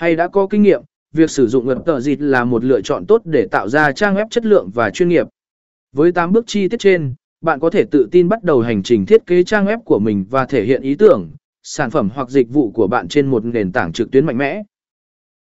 Hay đã có kinh nghiệm, việc sử dụng web tờ dịch là một lựa chọn tốt để tạo ra trang web chất lượng và chuyên nghiệp. Với 8 bước chi tiết trên, bạn có thể tự tin bắt đầu hành trình thiết kế trang web của mình và thể hiện ý tưởng, sản phẩm hoặc dịch vụ của bạn trên một nền tảng trực tuyến mạnh mẽ.